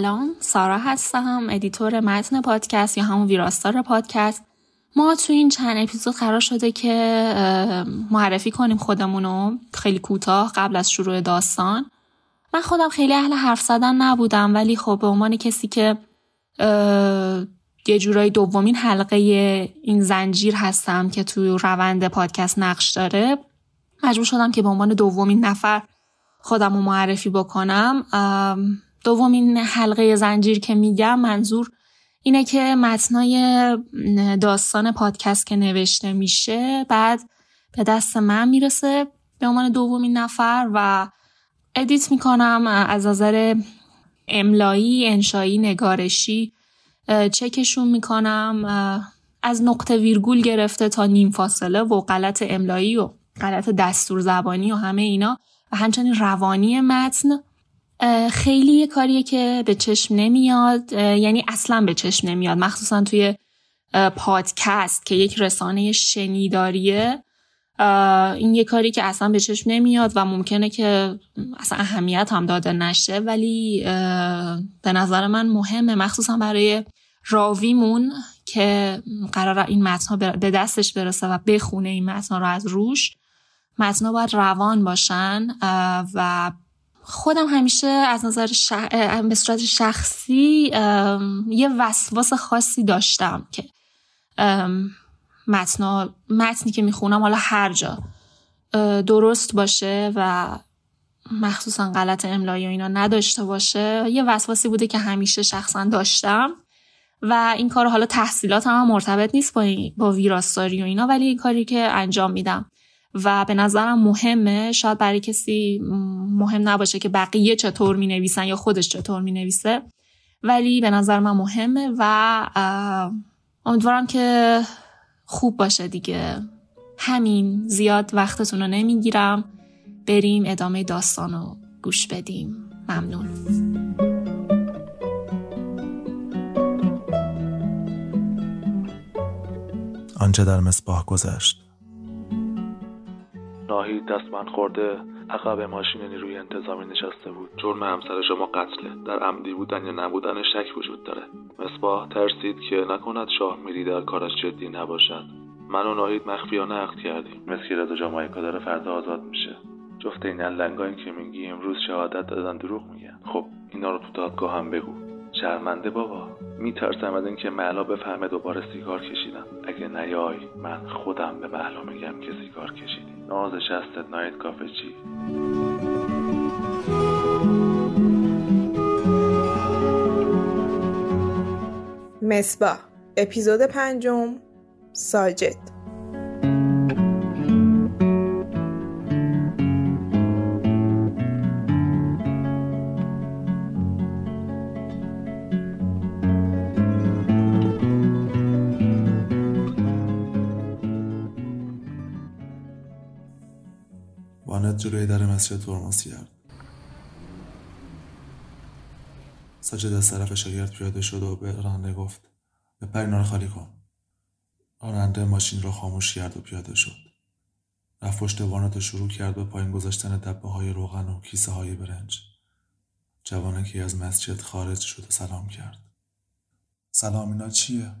سلام سارا هستم editor متن پادکست یا همون ویراستار پادکست. ما تو این چند اپیزود قرار شده که معرفی کنیم خودمونو خیلی کوتاه قبل از شروع داستان. من خودم خیلی اهل حرف زدن نبودم ولی خب به عنوان کسی که یه جورایی دومین حلقه این زنجیر هستم که تو روند پادکست نقش داره مجبور شدم که به عنوان دومین نفر خودم رو معرفی بکنم. دومین حلقه زنجیر که میگم منظور اینه که متنای داستان پادکست که نوشته میشه بعد به دست من می‌رسه به عنوان دومین نفر و ادیت می‌کنم از نظر املایی، انشایی، نگارشی. چکشون می‌کنم از نقطه ویرگول گرفته تا نیم فاصله و غلط املایی و غلط دستور زبانی و همه اینا. و همچنین روانی متن خیلی یه کاریه که به چشم نمیاد یعنی اصلا به چشم نمیاد. مخصوصا توی پادکست که یک رسانه شنیداریه این یه کاری که اصلا به چشم نمیاد و ممکنه که اصلا اهمیت هم داده نشه ولی به نظر من مهمه. مخصوصا برای راویمون که قرار این متن به دستش برسه و بخونه این متن رو از روش متن باید روان باشن و خودم همیشه از نظر به صورت شخصی یه وسواس خاصی داشتم که متنا... متنی که می‌خونم حالا هر جا درست باشه و مخصوصا غلط املایی و اینا نداشته باشه یه وسواسی بوده که همیشه شخصا داشتم. و این کار حالا تحصیلات هم مرتبط نیست با, با ویراستاری و اینا ولی این کاری که انجام میدم. و به نظرم مهمه. شاید برای کسی مهم نباشه که بقیه چطور می نویسن یا خودش چطور می نویسه ولی به نظر من مهمه و امیدوارم که خوب باشه دیگه. همین زیاد وقتتون رو نمی‌گیرم. بریم ادامه داستان رو گوش بدیم. ممنون. آنچه در مصباح گذشت. ناهید دست من خورده. عقب ماشین نیروی انتظامی نشسته بود. جرم همسر شما قتله. در عمدی بودن یا نبودن شک وجود داره. مصباح ترسید که نکند شاه میری در کارش جدی نباشد. من و ناهید مخفیانه عقد کردیم. مسکی رضا جامایکا داره فردا آزاد میشه. جفت این لنگایی که میگی امروز شهادت دادن دروغ میگن. خب اینا رو تو دادگاه هم بگو. شرمنده بابا. میترسم از اینکه معلا بفهمه دوباره سیگار کشیدم اگه نیای من خودم به معلا میگم که سیگار کشیدی. ناز شستت نایت کافه چی؟ مصباح اپیزود پنجم ساجد. مسجد ترمز کرد. ساجد از طرف شاگرد پیاده شد و به راننده گفت به پرینار خالی کن. راننده ماشین را خاموش کرد و پیاده شد. رفت پشت وانت شروع کرد به پایین گذاشتن دبه های روغن و کیسه های برنج جوانکی از مسجد خارج شد و سلام کرد. سلام اینا چیه؟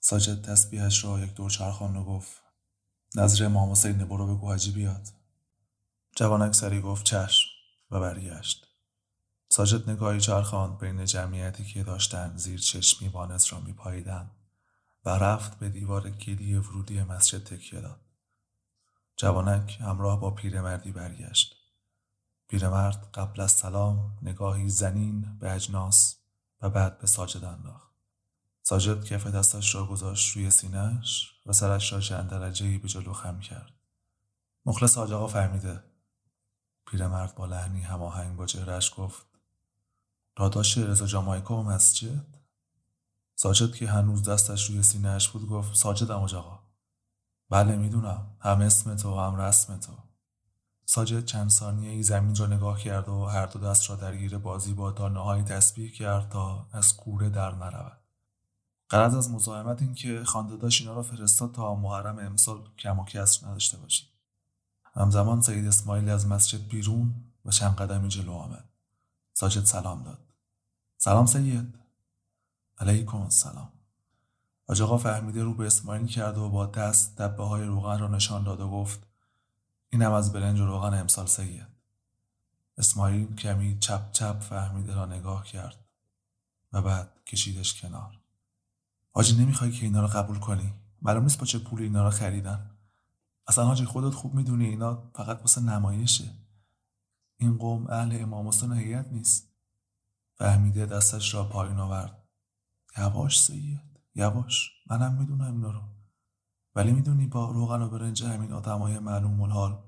ساجد تسبیحش را یک دور چرخان و گفت نظر امام حسین برو بگو حاجی بیاد. جوانک سری گفت چشم و برگشت. ساجد نگاهی چرخاند بین جمعیتی که داشتن زیر چشمی وانت را میپاییدند و رفت به دیوار کلی ورودی مسجد تکیه داد. جوانک همراه با پیرمردی برگشت. پیرمرد قبل از سلام نگاهی زنین به اجناس و بعد به ساجد انداخت. ساجد کف دستش را گذاشت روی سینهش و سرش را چند درجه به جلو خم کرد. مخلص حاج آقا فهمیده پیرمرد با لحنی هماهنگ با چهرهش گفت داداش رضا جامایکا و مسجد؟ ساجد که هنوز دستش روی سینهش بود گفت ساجد اماج آقا بله می‌دونم. هم اسم تو هم رسم تو. ساجد چند ثانیه ای زمین را نگاه کرد و هر دو دست را درگیر بازی با دانه های تسبیح کرد تا از کوره در نرود. قرض از مزاحمت این که خانداداش اینا را فرستاد تا محرم امسال کم و کسر نداشته باشیم. همزمان سید اسماعیل از مسجد بیرون و چند قدمی جلو آمد. ساجد سلام داد. سلام سید. علیکم السلام. حاج آقا فهمیده رو به اسماعیل کرد و با دست دبه های روغن را نشان داد و گفت اینم از برنج و روغن امسال سید. اسماعیل کمی چپ چپ فهمیده را نگاه کرد و بعد کشیدش کنار. حاجی نمی‌خوای که اینا رو قبول کنی؟ معلوم نیست با چه پول اینا رو خریدن. اصلا حاجی خودت خوب می‌دونی اینا فقط واسه نمایشه. این قوم اهل امام حسین هیئت نیست. فهمیده دستش را پایین آورد. یواش سید یواش. منم می‌دونم اینا رو. ولی می‌دونی با روغن و برنج همین آدمای معلوم الحال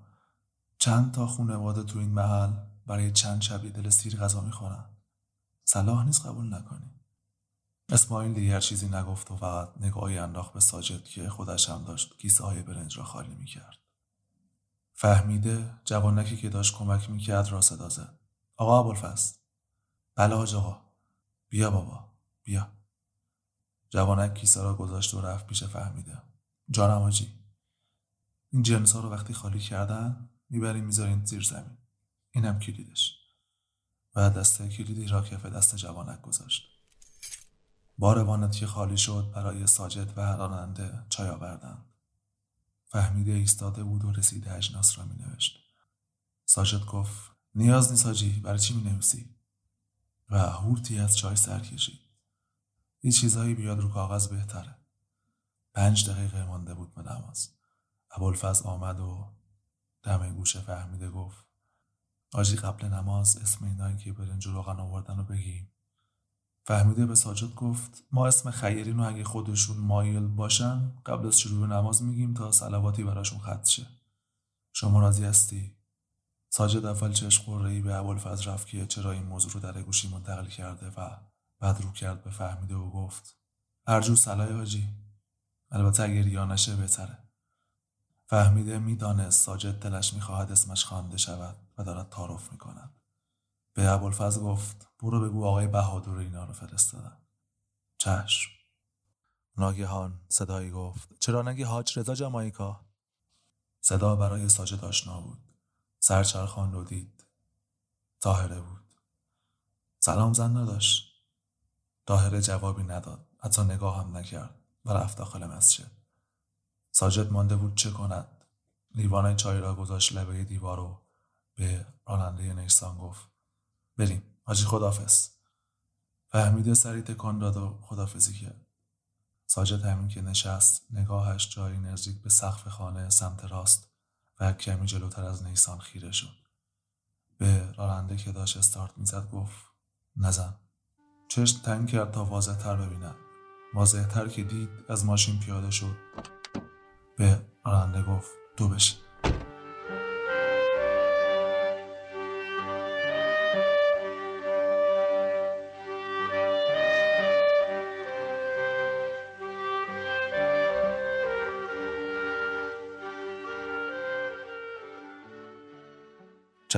چند تا خونواده تو این محل برای چند شبی دل سیر غذا می‌خورن. صلاح نیست قبول نکنی. اسماعیل دیگر چیزی نگفت و فقط نگاهی انداخت به ساجد که خودش هم داشت کیسه های برنج را خالی می‌کرد. فهمیده جوانکی که داشت کمک می‌کرد را صدا زد. آقا ابوالفضل. بله حاج آقا. بیا بابا. بیا. جوانک کیسه را گذاشت و رفت پیش فهمیده. جانم حاجی این جنس ها رو وقتی خالی کردن می‌بریم می‌ذارین زیر زمین. اینم کلیدش. و دسته کلیدی را کف دست جوانک گذاشت. بار وانتی خالی شد برای ساجد و راننده چای آوردند فهمیده ایستاده بود و رسیده اجناس را می نوشت. ساجد گفت نیاز نیست حاجی برای چی می نویسی؟ و هورتی از چای سر کشید. یه چیزهایی بیاد رو کاغذ بهتره. پنج دقیقه مانده بود به نماز. ابوالفضل آمد و دم گوشه فهمیده گفت آجی قبل نماز اسم اینایی که برنج و روغن آوردن رو بگیم فهمیده به ساجد گفت ما اسم خیرین رو اگه خودشون مایل باشن قبل از شروع نماز میگیم تا سلواتی براشون خط شه. شما راضی هستی؟ ساجد اول چشم قرهی به ابوالفضل رفت که چرا این موضوع رو در گوشی منتقل کرده و بعد رو کرد به فهمیده و گفت ارجو سلای حاجی. البته اگر یا نشه بهتره. فهمیده می‌دانست ساجد دلش می‌خواهد اسمش خوانده شود و دارد تعارف می‌کند. به ابوالفضل گفت برو بگو آقای بهادر اینا رو فرستادن چشم. ناگهان صدایی گفت چرا نگی حاج رضا جمایکا؟ صدا برای ساجد آشنا بود. سرچرخان رو دید. تاهره بود. سلام زن نداشت. تاهره جوابی نداد. حتی نگاه هم نکرد و رفت داخل مسجد. ساجد مانده بود چه کند. لیوان چای را گذاشت لبه دیوار و به راننده نیسان گفت بریم. حاجی خدافز فهمیده سری تکان داد و خدافزی کرد. ساجد همین که نشست نگاهش جایی نزدیک به سقف خانه سمت راست و کمی جلوتر از نیسان خیره شد. به راننده که داشت استارت می‌زد گفت نزن. چشم تنگ کرد تا واضح تر ببیند. واضح تر که دید از ماشین پیاده شد. به راننده گفت دو بشه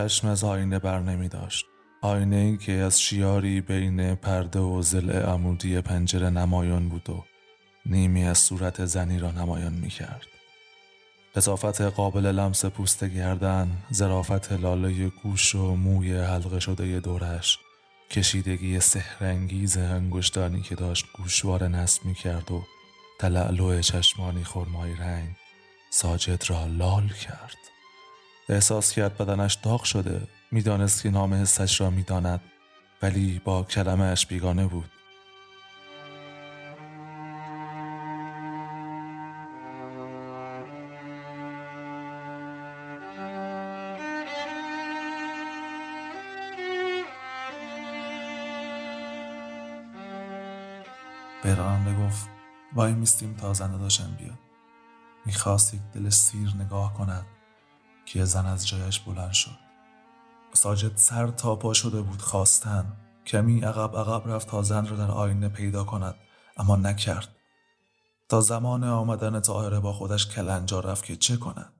چشم از آینه بر نمی داشت. آینه ای که از شیاری بین پرده و زل عمودی پنجره نمایان بود و نیمی از صورت زنی را نمایان می کرد. لطافت قابل لمس پوست گردن، زرافت لاله گوش و موی حلقه شده دورش، کشیدگی سهرنگیز انگشتانی که داشت گوشواره نصب می کرد و تلعلو چشمانی خرمای رنگ ساجد را لال کرد. احساس کرد بدنش داغ شده. می‌دانست که نام حسش را می‌داند ولی با کلمهش بیگانه بود. به گفت وای میستیم تا زنده داشتم بیاد. می‌خواست یک دل سیر نگاه کند. که زن از جایش بلند شد. ساجد سر تا پا شده بود خواستن. کمی عقب عقب رفت تا زن را در آینه پیدا کند اما نکرد. تا زمان آمدن طاهره با خودش کلنجا رفت که چه کند؟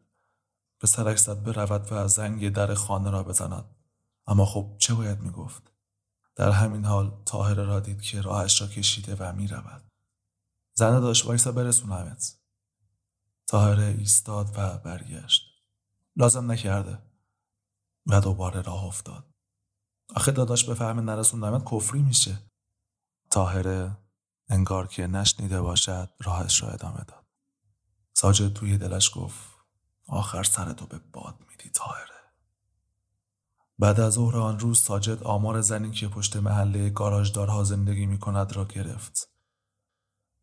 به سرک زد برود و زنگ در خانه را بزند. اما خب چه باید می‌گفت؟ در همین حال طاهره را دید که راهش را کشیده و می‌رود. زنه داشت وایسا برسونمت. طاهره ایستاد و برگشت. لازم نکرده. و دوباره راه افتاد. آخه داداش بفهمه نرسوندمت کفری میشه. تاهره انگار که نشنیده باشد راهش را ادامه داد. ساجد توی دلش گفت آخر سرتو به باد میدی تاهره بعد از ظهر آن روز ساجد آمار زنی که پشت محله گاراژدارها زندگی می کند را گرفت.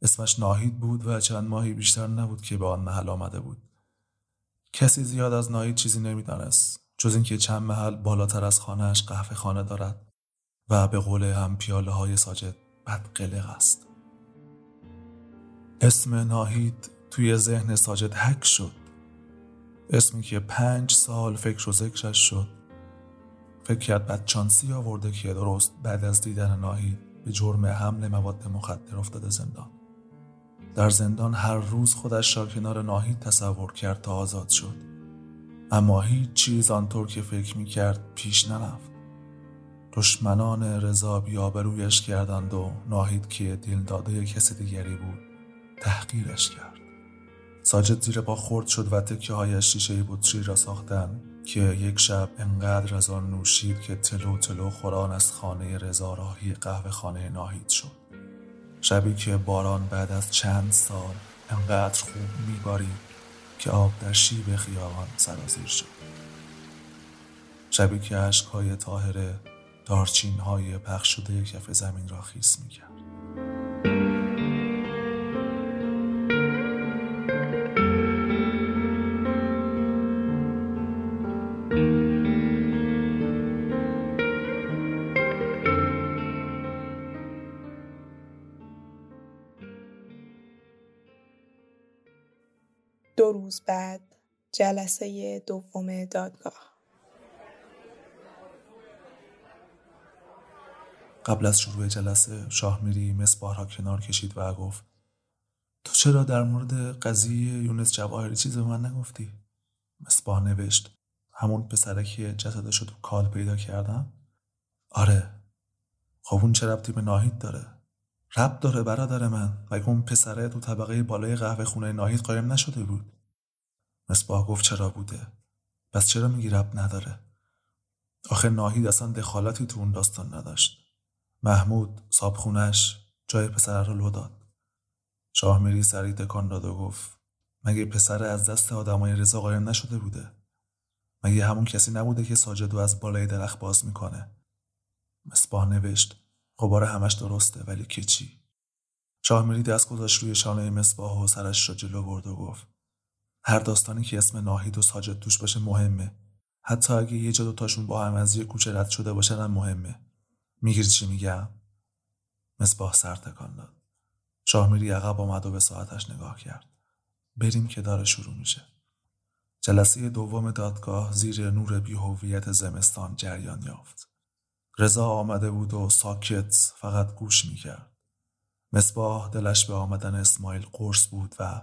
اسمش ناهید بود و چند ماهی بیشتر نبود که به آن محل آمده بود. کسی زیاد از ناهید چیزی نمی‌دانست جز اینکه چند محل بالاتر از خانهش قهوه خانه دارد و به قول هم پیاله های ساجد بدقلق است. اسم ناهید توی ذهن ساجد حک شد. اسمی که پنج سال فکر و ذکرش شد فکر کرد بدچانسی آورده که درست بعد از دیدن ناهید به جرم حمل مواد مخدر افتاده زندان در زندان هر روز خودش را کنار ناهید تصور کرد تا آزاد شد. اما هیچ چیز آنطور که فکر می کرد پیش نرفت. دشمنان رضا بیابرویش کردند و ناهید که دل داده کسی دیگری بود تحقیرش کرد. ساجد زیر پا خورد شد و تکه های شیشه بطری را ساختن که یک شب انقدر از نوشید که تلو تلو خوران از خانه رضا راهی قهوه خانه ناهید شد. شبی که باران بعد از چند سال انقدر خوب میبارید که آب در شیب خیابان سرازیر شد. شبی که عشقهای طاهره دارچین های پخش شده کف زمین را خیس می‌کرد. روز بعد جلسه دوم دادگاه قبل از شروع جلسه شاه میری مصباح را کنار کشید و گفت تو چرا در مورد قضیه یونس جواهری چیز به من نگفتی؟ مصباح نوشت همون پسره که جسدش تو کال پیدا کردم؟ آره خب اون چه ربطی به ناهید داره؟ رب داره برادر من و اون پسره تو طبقه بالای قهوه خونه ناهید قایم نشده بود مصباح گفت چرا بوده؟ پس چرا میگی رب نداره؟ آخه ناهید اصلا دخالتی تو اون داستان نداشت. محمود صابخونش جای پسر رو لو داد. شاه میری سری تکان داد و گفت مگه پسر از دست آدمای رضا قایم نشده بوده؟ مگه همون کسی نبوده که ساجدو از بالای درخت باز می‌کنه؟ مصباح نوشت غبار همش درسته ولی که چی؟ شاه میری دست گذاشت روی شانه مصباح و سرش را جلو برد و گفت هر داستانی که اسم ناهید و ساجد توش باشه مهمه. حتی اگه یه جا دوتاشون با هم از یه کوچه رد شده باشن هم مهمه. می‌گیری چی میگم؟ مصباح سر تکان داد. شاه میری عقب آمد و به ساعتش نگاه کرد. بریم که داره شروع میشه. جلسه دوم دادگاه زیر نور بیهویت زمستان جریان یافت. رضا آمده بود و ساکت فقط گوش می‌کرد. مصباح دلش به آمدن اسماعیل قرص بود و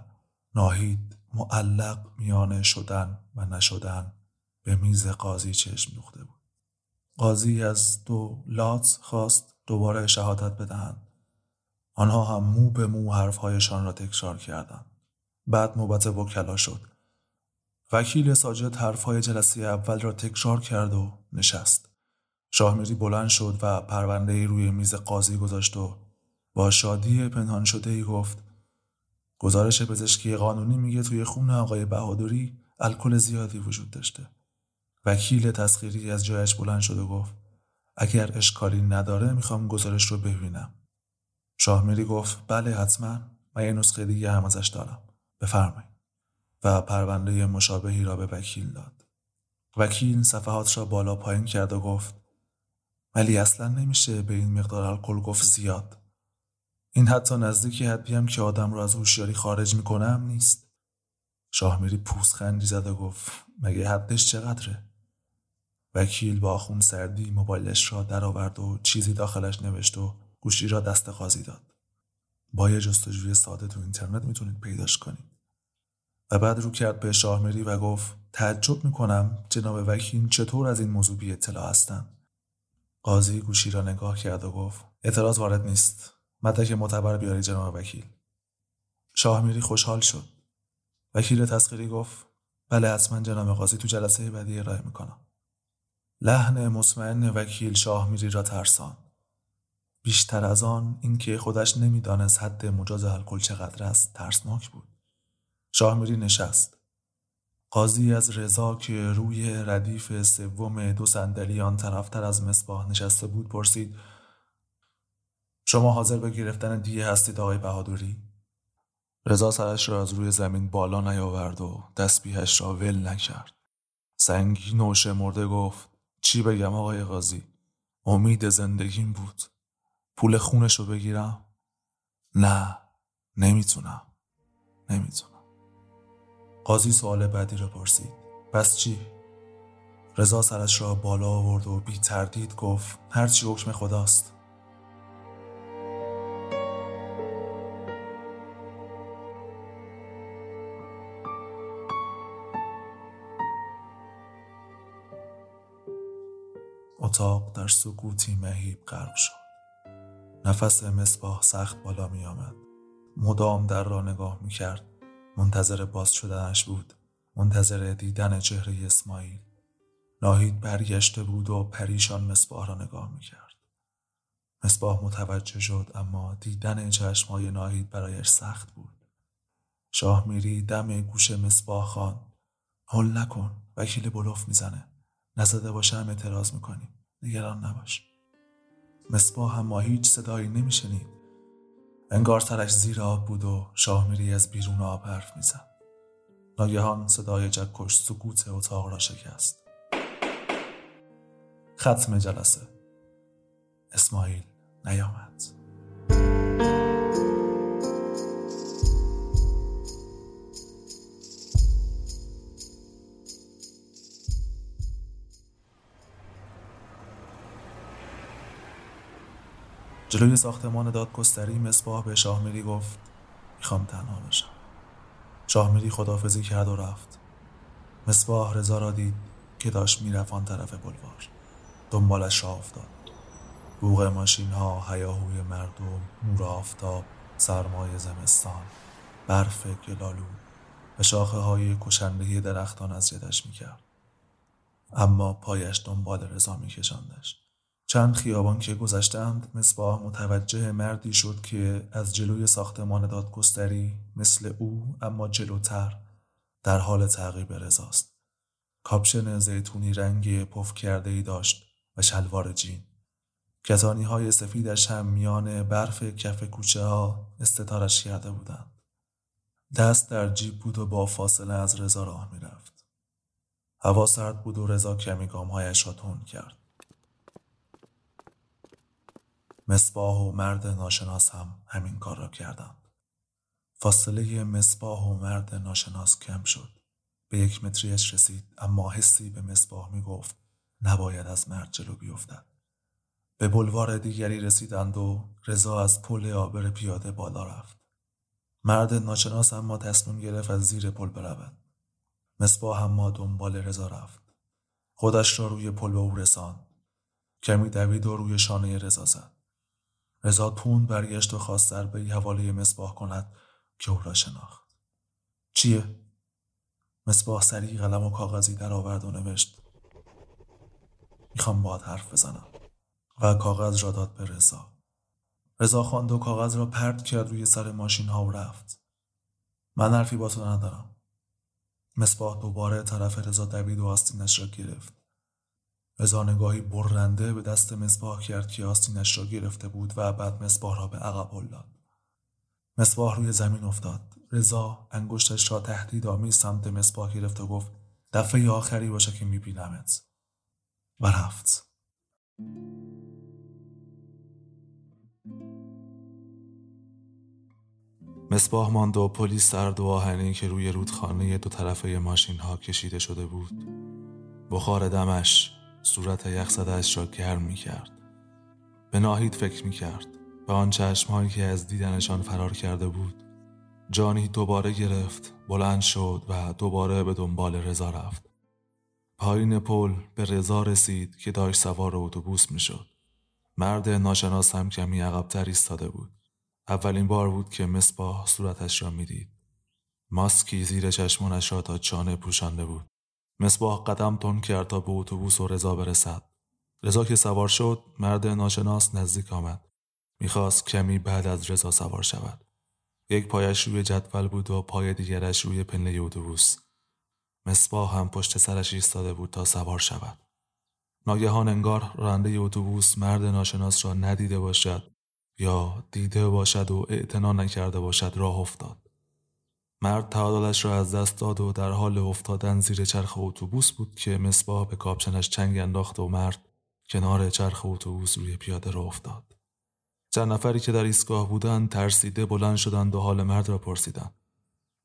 ناهید معلق میان شدن و نشدن به میز قاضی چشم دوخته بود. قاضی از دو لات خواست دوباره شهادت بدهند. آنها هم مو به مو حرفهایشان را تکرار کردند. بعد نوبت وکلا شد. وکیل ساجد حرفهای جلسه اول را تکرار کرد و نشست. شاهمیری بلند شد و پرونده روی میز قاضی گذاشت و با شادی پنهان شده ای گفت گزارش پزشکی قانونی میگه توی خون آقای بهادری الکل زیادی وجود داشته. وکیل تسخیری از جایش بلند شد و گفت اگر اشکالی نداره می‌خوام گزارش رو ببینم. شاهمیری گفت بله حتما من یه نسخه دیگه هم ازش دارم. بفرمایید. و پرونده مشابهی را به وکیل داد. وکیل صفحات را بالا پایین کرد و گفت ولی اصلا نمیشه به این مقدار الکل گفت زیاد. این حتی نزدیکی حدی هم که آدم رو از هوشیاری خارج می‌کنم نیست. شاهمیری پوزخندی زد و گفت مگه حدش چقدره؟ وکیل با خون سردی موبایلش را درآورد و چیزی داخلش نوشت و گوشی را دست قاضی داد. با یه جستجوی ساده تو اینترنت می‌تونید پیداش کنید. و بعد رو کرد به شاهمیری و گفت تعجب می‌کنم جناب وکیل چطور از این موضوع بی اطلاع هستن. قاضی گوشی را نگاه کرد و گفت اعتراض وارد نیست. مدرک معتبر بیاری جناب وکیل. شاهمیری خوشحال شد. وکیل تسخیری گفت بله حتما جناب قاضی تو جلسه بعدی ارائه می‌کنم. لحن مطمئن وکیل شاه میری را ترسان بیشتر از آن اینکه خودش نمی‌دانست حد مجاز الکل چقدر است ترسناک بود. شاه میری نشست. قاضی از رضا که روی ردیف سوم دو صندلی آن طرفتر از مصباح نشسته بود پرسید شما حاضر به گرفتن دیه هستید آقای بهادوری رضا سرش را از روی زمین بالا نیاورد و دستبیهش را ول نکرد. سنگین و مرده گفت چی بگم آقای قاضی؟ امید زندگیم بود. پول خونش رو بگیرم؟ نه نمی‌تونم. نمی‌تونم. قاضی سوال بعدی را پرسید. پس چی؟ رضا سرش را بالا آورد و بی تردید گفت هرچی حکم خداست. اتاق در سکوتی مهیب غرق شد. نفس مصباح سخت بالا می آمد. مدام در را نگاه می کرد. منتظر باز شدنش بود. منتظر دیدن چهره اسماعیل. ناهید برگشته بود و پریشان مصباح را نگاه می کرد. مصباح متوجه شد اما دیدن چشمهای ناهید برایش سخت بود. شاه میری دم گوش مصباح خان حل نکن وکیل بلوف می‌زنه. نزده باشه هم اعتراض می‌کنیم. نگران نباش. مصباح هم ما هیچ صدایی نمیشنید. انگار سرش زیر آب بود و شاه میری از بیرون آب حرف می‌زد. ناگهان صدای جکش سکوت اتاق را شکست. ختم جلسه. اسماعیل نیامد. جلوی ساختمان دادگستری مصباح به شاهمیری گفت می‌خوام تنها بشم شاهمیری خدافزی کرد و رفت. مصباح رضا را دید که داشت می‌رفت آن طرف بلوار. دنبالش را افتاد. بوغ ماشین ها هیاهوی مردم نور آفتاب سرمای زمستان برف گلالو و شاخه های کشنده درختان از جدش می‌کرد. اما پایش دنبال رضا میکشاندش. چند خیابان که گذشتند مصباح متوجه مردی شد که از جلوی ساختمان دادگستری مثل او اما جلوتر در حال تعقیب رضاست. کاپشن زیتونی رنگی پف کرده ای داشت و شلوار جین. کتانی های سفیدش هم میان برف کف کوچه ها استتارش کرده بودند. دست در جیب بود و با فاصله از رضا راه می‌رفت. هوا سرد بود و رضا کمی گامهایش را تند کرد. مصباح و مرد ناشناس هم همین کار را کردند. فاصله مصباح و مرد ناشناس کم شد. به یک متریش رسید اما حسی به مصباح می گفت نباید از مرد جلو بیفتد. به بلوار دیگری رسیدند و رضا از پل آبر پیاده بالا رفت. مرد ناشناس اما تصمیم گرفت از زیر پل برود. مصباح اما دنبال رضا رفت. خودش را روی پل به او رساند. کمی دوید و روی شانه رضا زد. رضا تون برگشت و خواست ضربه حواله مصباح کند که او را شناخت. چیه؟ مصباح سریع قلم و کاغذی در آورد و نوشت. می‌خوام باید حرف بزنم. و کاغذ را داد به رضا. رضا خواند و کاغذ را پرت کرد روی سر ماشین ها و رفت. من حرفی با تو ندارم. مصباح دوباره طرف رضا دوید و آستینش را گرفت. رضا نگاهی برنده به دست مصباح کرد که آستینش را گرفته بود و بعد مصباح را به عقب هل مصباح روی زمین افتاد. رضا انگشتش را تهدیدآمیز سمت مصباح گرفت و گفت دفعه آخری باشه که میبینمت. و رفت. مصباح ماند و پلیس سرد و آهنی که روی رودخانه دو طرفه ماشین ها کشیده شده بود. بخار دمش صورت یخزدهاش را گرم می کرد. به ناهید فکر می کرد. به آن چشمهایی که از دیدنشان فرار کرده بود. جانی دوباره گرفت، بلند شد و دوباره به دنبال رضا رفت. پایین پل به رضا رسید که داشت سوار اتوبوس می‌شد. مرد ناشناس هم کمی عقبتر ایستاده بود. اولین بار بود که مصباح صورتش را می‌دید. ماسکی زیر چشمانش را تا چانه پوشانده بود. مصباح قدم تون کرد تا به اتوبوس و رضا برسد. رضا که سوار شد مرد ناشناس نزدیک آمد. می‌خواست کمی بعد از رضا سوار شود. یک پایش روی جدول بود و پای دیگرش روی پله اتوبوس. مصباح هم پشت سرش ایستاده بود تا سوار شود. ناگهان انگار راننده اتوبوس مرد ناشناس را ندیده باشد یا دیده باشد و اعتنا نکرده باشد راه افتاد. مرد تعادلش را از دست داد و در حال افتادن زیر چرخ اتوبوس بود که مصباح به کاپشنش چنگ انداخت و مرد کنار چرخ اتوبوس روی پیاده را افتاد. چند نفری که در ایستگاه بودند ترسیده بلند شدند و حال مرد را پرسیدند.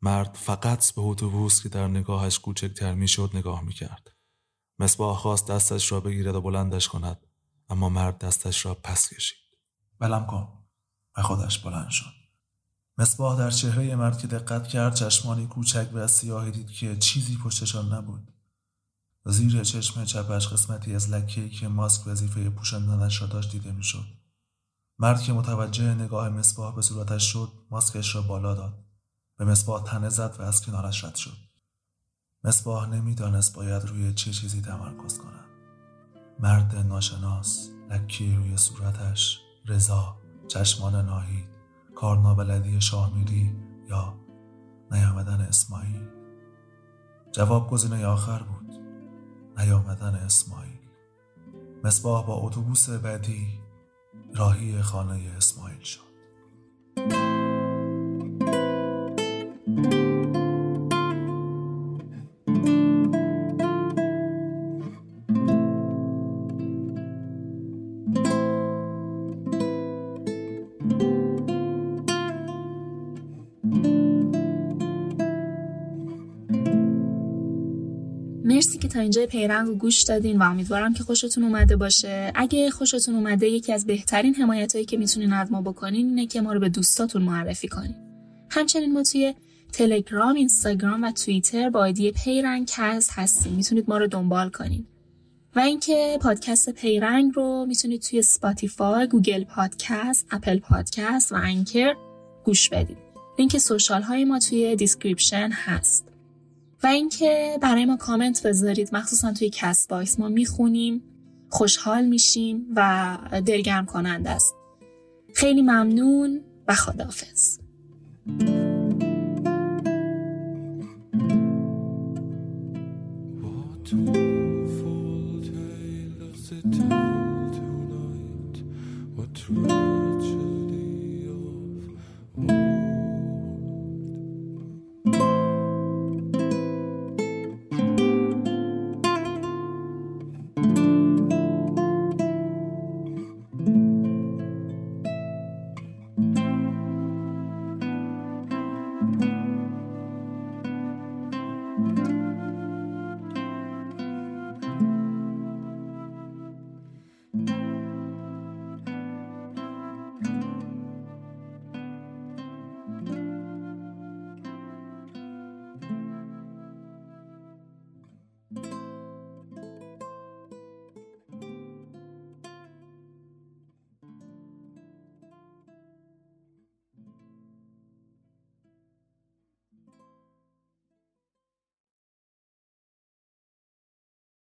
مرد فقط به اتوبوس که در نگاهش کوچکتر می‌شد نگاه می‌کرد. مصباح خواست دستش را بگیرد و بلندش کند اما مرد دستش را پس کشید. بلم کن و خودش بلند شد. مصباح در چهره مرد که دقت کرد چشمانی کوچک و سیاهی دید که چیزی پشتشان نبود. زیر چشم چپش قسمتی از لکه‌ای که ماسک وظیفه پوشاندنش را داشت دیده می‌شد. مرد که متوجه نگاه مصباح به صورتش شد ماسکش را بالا داد. به مصباح تنه زد و از کنارش رد شد. مصباح نمی‌دانست باید روی چه چیزی تمرکز کند. مرد ناشناس لکی روی صورتش رضا چشمان ناهید. کار نابلدی شاهمیری یا نیامدن اسماعیل. جواب گزینه آخر بود. نیامدن اسماعیل. مصباح با اتوبوس بعدی راهی خانه اسماعیل شد. تا اینجا پیرنگ رو گوش دادین و امیدوارم که خوشتون اومده باشه اگه خوشتون اومده یکی از بهترین حمایت هایی که می‌تونین از ما بکنین اینه که ما رو به دوستاتون معرفی کنین همچنین ما توی تلگرام، اینستاگرام و توییتر با ID پیرنگ کست هستیم می‌تونید ما رو دنبال کنین و اینکه پادکست پیرنگ رو می‌تونید توی Spotify، Google Podcast، Apple Podcast و Anchor گوش بدید. لینک social های ما توی description هست. و اینکه برای ما کامنت بذارید مخصوصا توی Castbox. ما می‌خونیم خوشحال میشیم و دلگرم کننده است. خیلی ممنون و خداحافظ. What